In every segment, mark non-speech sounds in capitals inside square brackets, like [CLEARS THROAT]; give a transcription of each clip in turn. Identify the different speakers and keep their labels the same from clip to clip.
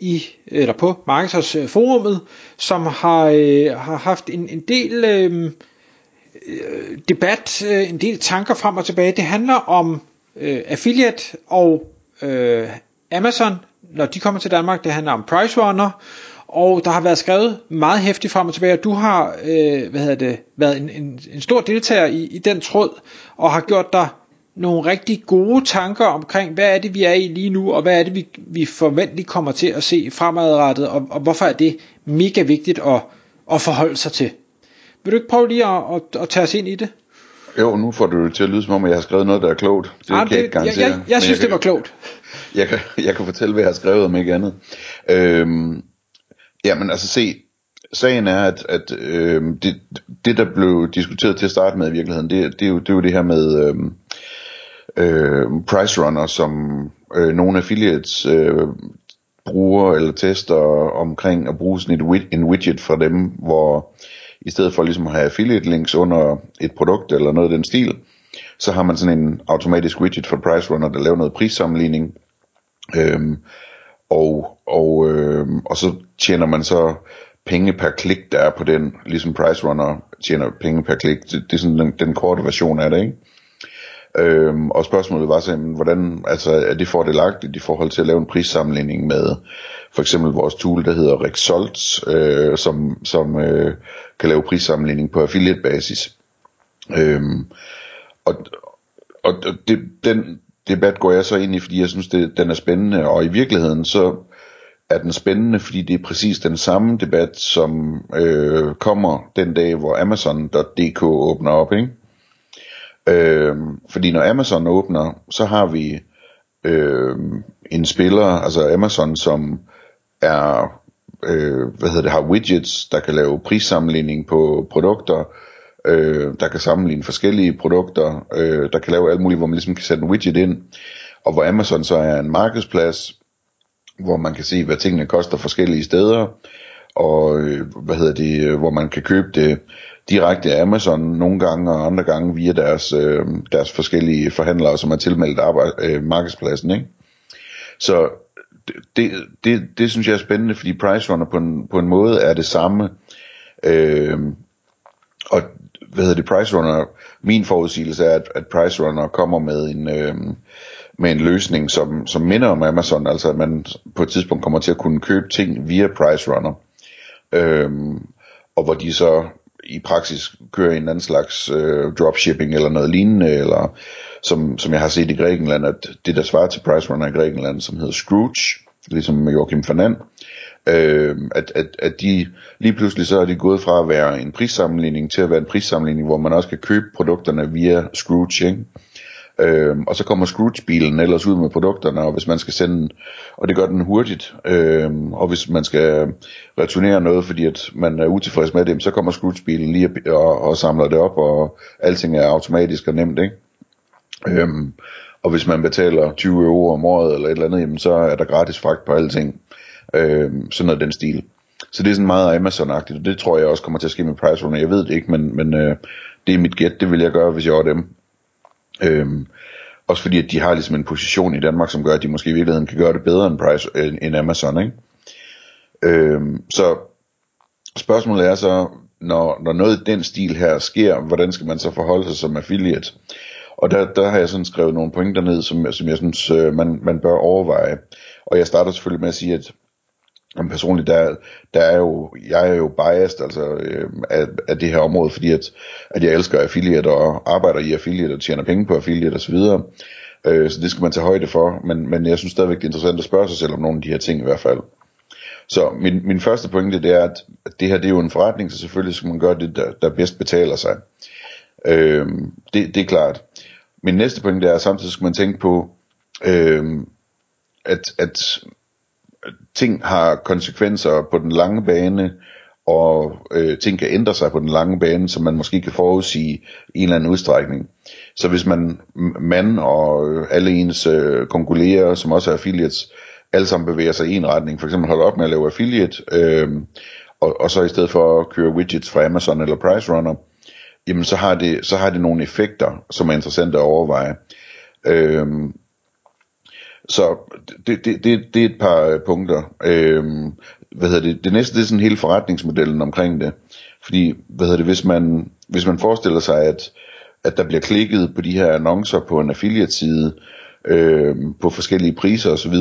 Speaker 1: i eller på Marketers forumet, som har, øh, har haft en, en del øh, øh, debat, øh, en del tanker frem og tilbage. Det handler om øh, affiliate og øh, Amazon, når de kommer til Danmark. Det handler om Price Runner, og der har været skrevet meget hæftigt frem og tilbage, og du har øh, hvad hedder det, været en, en, en stor deltager i, i den tråd, og har gjort dig nogle rigtig gode tanker omkring, hvad er det, vi er i lige nu, og hvad er det, vi, vi forventeligt kommer til at se fremadrettet, og, og hvorfor er det mega vigtigt at, at forholde sig til. Vil du ikke prøve lige at, at, at tage os ind i det?
Speaker 2: Jo, nu får du det til at lyde som om, jeg har skrevet noget, der er klogt.
Speaker 1: Det ah, kan det, jeg ikke Jeg, jeg, jeg synes, jeg det var klogt.
Speaker 2: Jeg kan, jeg kan fortælle, hvad jeg har skrevet om ikke andet. Øhm, jamen altså se, sagen er, at, at øhm, det, det, der blev diskuteret til at starte med i virkeligheden, det, det, er, jo, det er jo det her med øhm, øh, price runner, som øh, nogle affiliates øh, bruger eller tester omkring at bruge sådan et, en widget fra dem, hvor i stedet for ligesom at have affiliate links under et produkt eller noget af den stil, så har man sådan en automatisk widget for price runner, der laver noget prissammenligning. Øhm, og, og, øhm, og så tjener man så penge per klik, der er på den, ligesom price runner tjener penge per klik. Det, det er sådan den, den korte version af det, ikke? Øhm, og spørgsmålet var så, hvordan altså, er det fordelagtigt i forhold til at lave en prissammenligning med for eksempel vores tool, der hedder Rexolts, øh, som, som øh, kan lave prissammenligning på affiliate basis. Øhm, og og det, den debat går jeg så ind i, fordi jeg synes, det, den er spændende, og i virkeligheden så er den spændende, fordi det er præcis den samme debat, som øh, kommer den dag, hvor Amazon.dk åbner op, ikke? Øh, fordi når Amazon åbner, så har vi øh, en spiller, altså Amazon, som er, øh, hvad hedder det, har widgets, der kan lave prissammenligning på produkter, øh, der kan sammenligne forskellige produkter, øh, der kan lave alt muligt, hvor man ligesom kan sætte en widget ind, og hvor Amazon så er en markedsplads, hvor man kan se, hvad tingene koster forskellige steder, og øh, hvad hedder det, øh, hvor man kan købe det direkte af Amazon nogle gange, og andre gange via deres, øh, deres forskellige forhandlere, som er tilmeldt arbejde, øh, markedspladsen. Ikke? Så det, det, det synes jeg er spændende, fordi Price Runner på en, på en måde er det samme. Øh, og hvad hedder det, Price Runner, min forudsigelse er, at, at Price Runner kommer med en, øh, med en løsning, som, som minder om Amazon, altså at man på et tidspunkt kommer til at kunne købe ting via Price Runner. Øh, og hvor de så i praksis kører en anden slags øh, dropshipping eller noget lignende, eller som, som jeg har set i Grækenland, at det der svarer til Price Runner i Grækenland, som hedder Scrooge, ligesom Joachim Fernand, øh, at, at, at de lige pludselig så er de gået fra at være en prissammenligning til at være en prissammenligning, hvor man også kan købe produkterne via Scrooge, ikke? Øhm, og så kommer Scrooge-bilen ellers ud med produkterne, og hvis man skal sende, og det gør den hurtigt, øhm, og hvis man skal returnere noget, fordi at man er utilfreds med det, så kommer Scrooge-bilen lige og, og samler det op, og alting er automatisk og nemt, ikke? Øhm, og hvis man betaler 20 euro om året eller et eller andet, jamen, så er der gratis fragt på alting. Øhm, sådan noget den stil. Så det er sådan meget Amazon-agtigt, og det tror jeg også kommer til at ske med Price Runner. Jeg ved det ikke, men, men øh, det er mit gæt, det vil jeg gøre, hvis jeg var dem. Øhm, også fordi, at de har ligesom en position i Danmark, som gør, at de måske i virkeligheden kan gøre det bedre end, Price, øh, end, end Amazon. Ikke? Øhm, så spørgsmålet er så, når, når noget i den stil her sker, hvordan skal man så forholde sig som affiliate? Og der, der har jeg sådan skrevet nogle pointer ned, som, som jeg synes, øh, man, man bør overveje. Og jeg starter selvfølgelig med at sige, at men personligt, der, der er jo, jeg er jo biased altså, øh, af, af det her område, fordi at, at jeg elsker affiliate og arbejder i affiliate og tjener penge på affiliate osv. Øh, så det skal man tage højde for, men, men jeg synes stadigvæk, det er interessant at spørge sig selv om nogle af de her ting i hvert fald. Så min, min første pointe, det er, at det her det er jo en forretning, så selvfølgelig skal man gøre det, der, der bedst betaler sig. Øh, det, det er klart. Min næste pointe er, at samtidig skal man tænke på, øh, at, at ting har konsekvenser på den lange bane, og øh, ting kan ændre sig på den lange bane, som man måske kan forudsige i en eller anden udstrækning. Så hvis man, man og øh, alle ens øh, konkurrerer, som også er affiliates, alle sammen bevæger sig i en retning, for eksempel holder op med at lave affiliate, øh, og, og så i stedet for at køre widgets fra Amazon eller Price Runner, jamen så har det, så har det nogle effekter, som er interessante at overveje. Øh, så det, det, det, det er et par øh, punkter. Øhm, hvad hedder det, det næste det er sådan hele forretningsmodellen omkring det. Fordi, hvad hedder det, hvis man, hvis man forestiller sig, at, at der bliver klikket på de her annoncer på en affiliate side, øh, på forskellige priser osv.,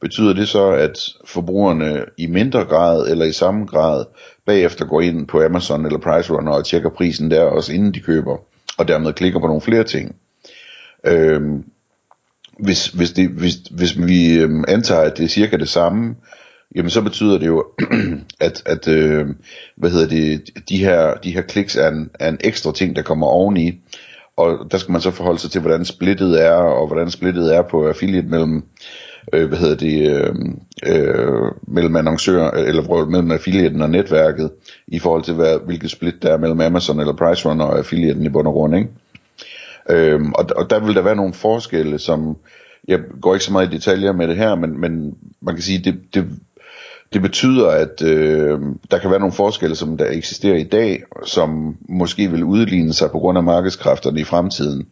Speaker 2: betyder det så, at forbrugerne i mindre grad eller i samme grad bagefter går ind på Amazon eller PriceRunner og tjekker prisen der også inden de køber, og dermed klikker på nogle flere ting. Øh, hvis, hvis, det, hvis, hvis vi øh, antager, at det er cirka det samme, jamen så betyder det jo, [CLEARS THROAT] at, at øh, hvad hedder det, de her, de her kliks er en, er en ekstra ting, der kommer oveni, og der skal man så forholde sig til, hvordan splittet er, og hvordan splittet er på affiliate mellem, øh, hvad hedder det, øh, øh, mellem annoncør, eller mellem affiliaten og netværket, i forhold til, hvad, hvilket split der er mellem Amazon eller PriceRunner og affiliaten i bund og grund, ikke? Øhm, og, og der vil der være nogle forskelle, som jeg går ikke så meget i detaljer med det her, men, men man kan sige, det, det, det betyder, at øh, der kan være nogle forskelle, som der eksisterer i dag, som måske vil udligne sig på grund af markedskræfterne i fremtiden.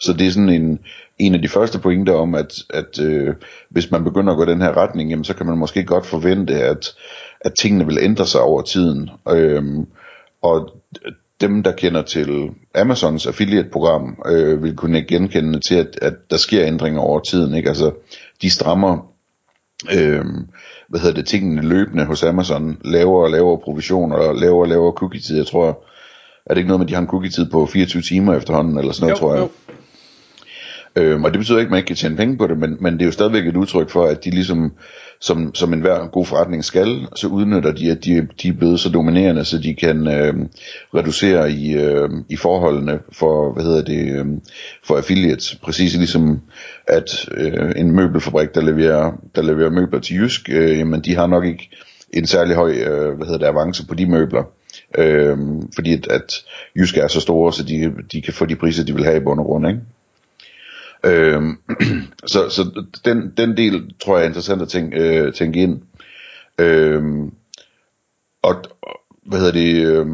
Speaker 2: Så det er sådan en, en af de første pointer om, at, at øh, hvis man begynder at gå den her retning, jamen, så kan man måske godt forvente, at, at tingene vil ændre sig over tiden. Øh, og dem, der kender til Amazons affiliate-program, øh, vil kunne genkende til, at, at der sker ændringer over tiden. Ikke? Altså, de strammer øh, hvad hedder det, tingene løbende hos Amazon, lavere og lavere provisioner og lavere og lavere cookie-tid. Jeg tror, er det ikke noget med, at de har en cookie-tid på 24 timer efterhånden, eller sådan noget, jo, tror jeg. Jo. Øhm, og det betyder ikke, at man ikke kan tjene penge på det, men, men det er jo stadigvæk et udtryk for, at de ligesom, som, som enhver god forretning skal, så udnytter de, at de, de er blevet så dominerende, så de kan øh, reducere i, øh, i forholdene for, hvad hedder det, øh, for affiliates. Præcis ligesom, at øh, en møbelfabrik, der leverer, der leverer møbler til Jysk, øh, jamen de har nok ikke en særlig høj, øh, hvad hedder det, avance på de møbler. Øh, fordi at, at Jysk er så store, så de, de kan få de priser, de vil have i bund og grund, ikke? Øhm, [CLEARS THROAT] så så den, den del tror jeg er interessant at tænke, øh, tænke ind. Øhm, og hvad hedder det, øh,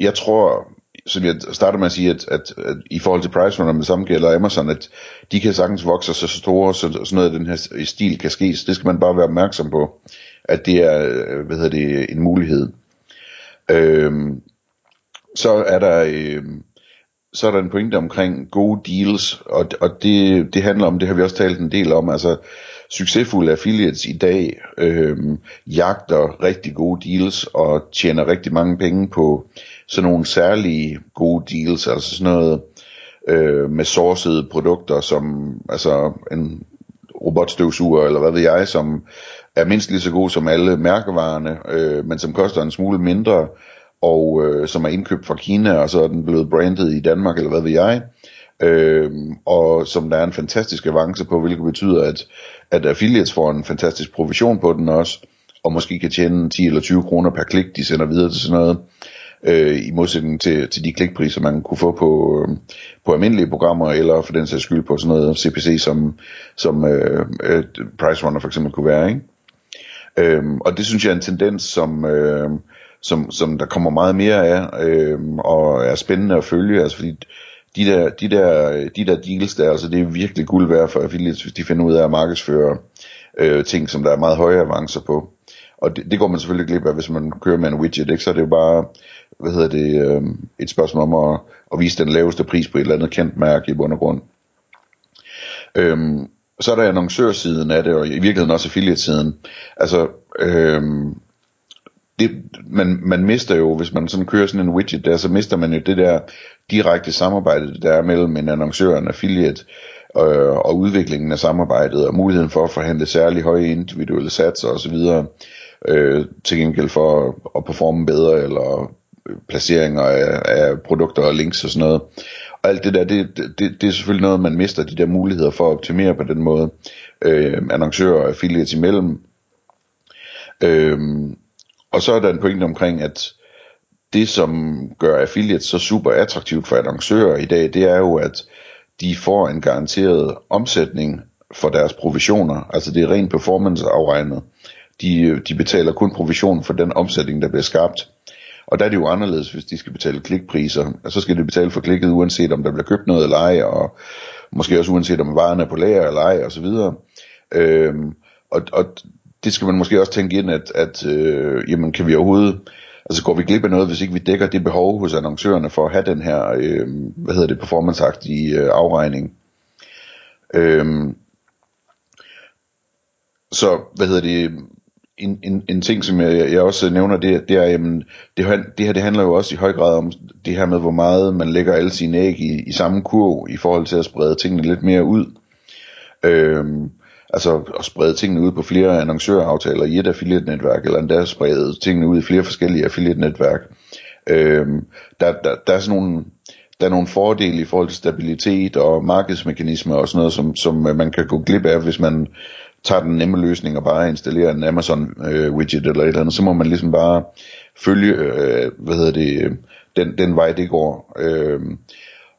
Speaker 2: jeg tror, som jeg starter med at sige, at, at, at i forhold til price runner, men samme gælder Amazon, at de kan sagtens vokse så store, så sådan noget af den her stil kan ske, så det skal man bare være opmærksom på, at det er, øh, hvad hedder det, en mulighed. Øhm, så er der, øh, så er der en pointe omkring gode deals, og, og det, det handler om, det har vi også talt en del om, altså succesfulde affiliates i dag øh, jagter rigtig gode deals og tjener rigtig mange penge på sådan nogle særlige gode deals, altså sådan noget øh, med sourcede produkter, som altså en robotstøvsuger, eller hvad ved jeg, som er mindst lige så god som alle mærkevarerne, øh, men som koster en smule mindre, og øh, som er indkøbt fra Kina, og så er den blevet brandet i Danmark, eller hvad ved jeg, øh, og som der er en fantastisk avance på, hvilket betyder, at, at affiliates får en fantastisk provision på den også, og måske kan tjene 10 eller 20 kroner per klik, de sender videre til sådan noget, øh, i modsætning til, til de klikpriser, man kunne få på, øh, på almindelige programmer, eller for den sags skyld på sådan noget CPC, som, som øh, øh, Price Runner for eksempel kunne være, ikke? Øhm, og det synes jeg er en tendens, som, øh, som, som der kommer meget mere af, øh, og er spændende at følge, altså fordi de der, de der, de der deals der, altså det er virkelig guld værd for affiliates, hvis de finder ud af at markedsføre øh, ting, som der er meget høje avancer på. Og det, det går man selvfølgelig glip af, hvis man kører med en widget, ikke? så er det jo bare, hvad hedder det, øh, et spørgsmål om at, at vise den laveste pris på et eller andet kendt mærke i bund og grund. Øhm, så er der annoncørsiden af det, og i virkeligheden også affiliate-siden. Altså, øhm, det, man, man mister jo, hvis man sådan kører sådan en widget der, så mister man jo det der direkte samarbejde, der er mellem en annoncør og en affiliate, øh, og udviklingen af samarbejdet, og muligheden for at forhandle særlig høje individuelle satser osv., øh, til gengæld for at, at performe bedre, eller øh, placeringer af, af produkter og links og sådan noget. Og alt det der, det, det, det er selvfølgelig noget, man mister de der muligheder for at optimere på den måde. øh, annoncører og affiliates imellem. Øh, og så er der en pointe omkring, at det som gør affiliates så super attraktivt for annoncører i dag, det er jo, at de får en garanteret omsætning for deres provisioner. Altså det er rent performance afregnet. De, de betaler kun provision for den omsætning, der bliver skabt. Og der er det jo anderledes, hvis de skal betale klikpriser. Altså, så skal de betale for klikket, uanset om der bliver købt noget eller ej, og måske også uanset om varen er på lager eller ej, og så videre. Øhm, og, og det skal man måske også tænke ind, at, at øh, jamen, kan vi overhovedet, altså går vi glip af noget, hvis ikke vi dækker det behov hos annoncørerne for at have den her, øh, hvad hedder det, performanceagtige øh, afregning. Øh, så, hvad hedder det, en, en, en ting, som jeg, jeg også nævner, det, det er, jamen, det, det her det handler jo også i høj grad om det her med, hvor meget man lægger alle sine æg i, i samme kurv, i forhold til at sprede tingene lidt mere ud. Øhm, altså at sprede tingene ud på flere annoncøraftaler i et affiliate-netværk, eller endda sprede tingene ud i flere forskellige affiliate-netværk. Øhm, der, der, der er sådan nogle, der er nogle fordele i forhold til stabilitet og markedsmekanismer og sådan noget, som, som øh, man kan gå glip af, hvis man tager den nemme løsning og bare installerer en Amazon øh, widget eller et eller andet, så må man ligesom bare følge, øh, hvad hedder det, øh, den, den vej det går. Øh,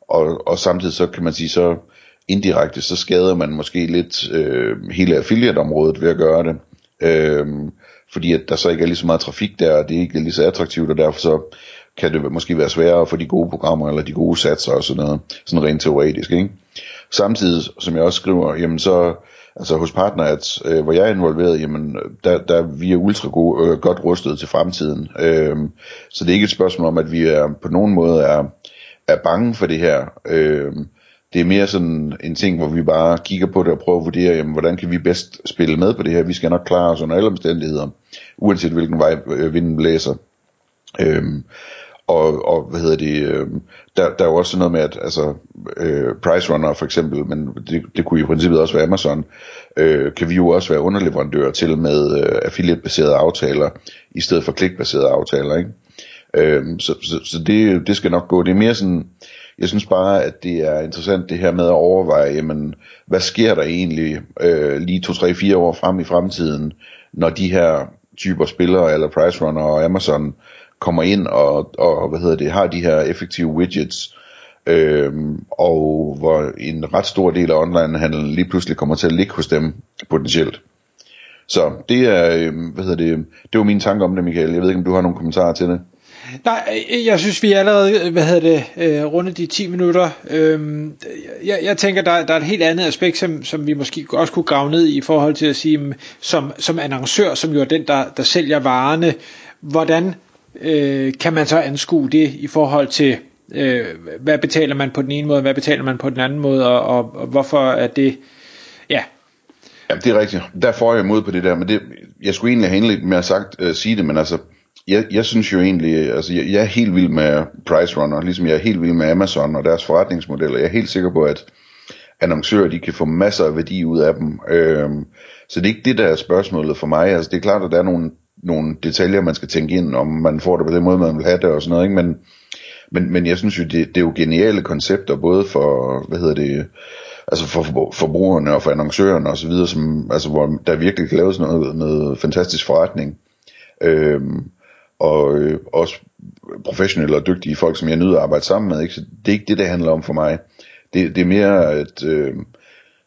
Speaker 2: og, og samtidig så kan man sige, så indirekte, så skader man måske lidt øh, hele affiliate-området ved at gøre det. Øh, fordi at der så ikke er lige så meget trafik der, og det ikke er lige så attraktivt, og derfor så kan det måske være sværere for de gode programmer, eller de gode satser og sådan noget, sådan rent teoretisk, ikke? Samtidig, som jeg også skriver, jamen så, altså hos at, øh, hvor jeg er involveret, jamen der, der vi er ultra gode, øh, godt rustet til fremtiden. Øh, så det er ikke et spørgsmål om, at vi er på nogen måde er, er bange for det her. Øh, det er mere sådan en ting, hvor vi bare kigger på det og prøver at vurdere, jamen, hvordan kan vi bedst spille med på det her. Vi skal nok klare os under alle omstændigheder, uanset hvilken vej øh, vinden blæser. Øhm, og, og hvad hedder det, øh, der, der er jo også noget med, at altså, øh, Price Runner for eksempel, men det, det kunne i princippet også være Amazon, øh, kan vi jo også være underleverandører til med øh, affiliate-baserede aftaler, i stedet for klikbaserede aftaler, ikke? Øh, så så, så det, det skal nok gå. Det er mere sådan, jeg synes bare, at det er interessant det her med at overveje, jamen, hvad sker der egentlig øh, lige 2, 3, 4 år frem i fremtiden, når de her typer spillere, eller Price Runner og Amazon, kommer ind og, og hvad hedder det, har de her effektive widgets, øhm, og hvor en ret stor del af onlinehandlen lige pludselig kommer til at ligge hos dem potentielt. Så det er, øh, hvad hedder det, det var mine tanker om det, Michael. Jeg ved ikke, om du har nogle kommentarer til det.
Speaker 1: Nej, øh, jeg synes, vi allerede, øh, hvad hedder det, øh, rundet runde de 10 minutter. Øhm, jeg, jeg tænker, der, der er et helt andet aspekt, som, som vi måske også kunne grave ned i, i forhold til at sige, mm, som, som annoncør, som jo er den, der, der sælger varerne, hvordan øh, kan man så anskue det i forhold til, øh, hvad betaler man på den ene måde, hvad betaler man på den anden måde, og, og, og hvorfor er det, ja.
Speaker 2: Ja, det er rigtigt. Der får jeg imod på det der, men det, jeg skulle egentlig have indledt med at sagt, øh, sige det, men altså, jeg, jeg synes jo egentlig, altså jeg, jeg er helt vild med Price Runner, ligesom jeg er helt vild med Amazon og deres forretningsmodeller. Jeg er helt sikker på, at annoncører, de kan få masser af værdi ud af dem. Øhm, så det er ikke det, der er spørgsmålet for mig. Altså det er klart, at der er nogle, nogle detaljer, man skal tænke ind, om man får det på den måde, man vil have det og sådan noget, ikke? Men, men, men jeg synes jo, det, det er jo geniale koncepter, både for, hvad hedder det, altså for forbrugerne og for annoncørerne og så videre, som, altså hvor der virkelig kan laves noget, noget fantastisk forretning. Øhm, og øh, også professionelle og dygtige folk, som jeg nyder at arbejde sammen med. Ikke? Så det er ikke det, det handler om for mig. Det, det er mere, at, øh,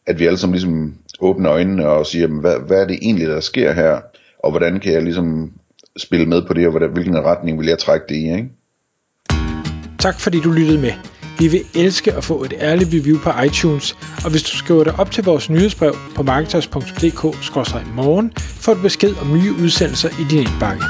Speaker 2: at vi alle sammen ligesom åbner øjnene og siger, hvad, hvad er det egentlig, der sker her, og hvordan kan jeg ligesom spille med på det, og hvordan, hvilken retning vil jeg trække det i, ikke?
Speaker 1: Tak fordi du lyttede med. Vi vil elske at få et ærligt review på iTunes, og hvis du skriver dig op til vores nyhedsbrev på marketers.dk-morgen, får du besked om nye udsendelser i din indbakke.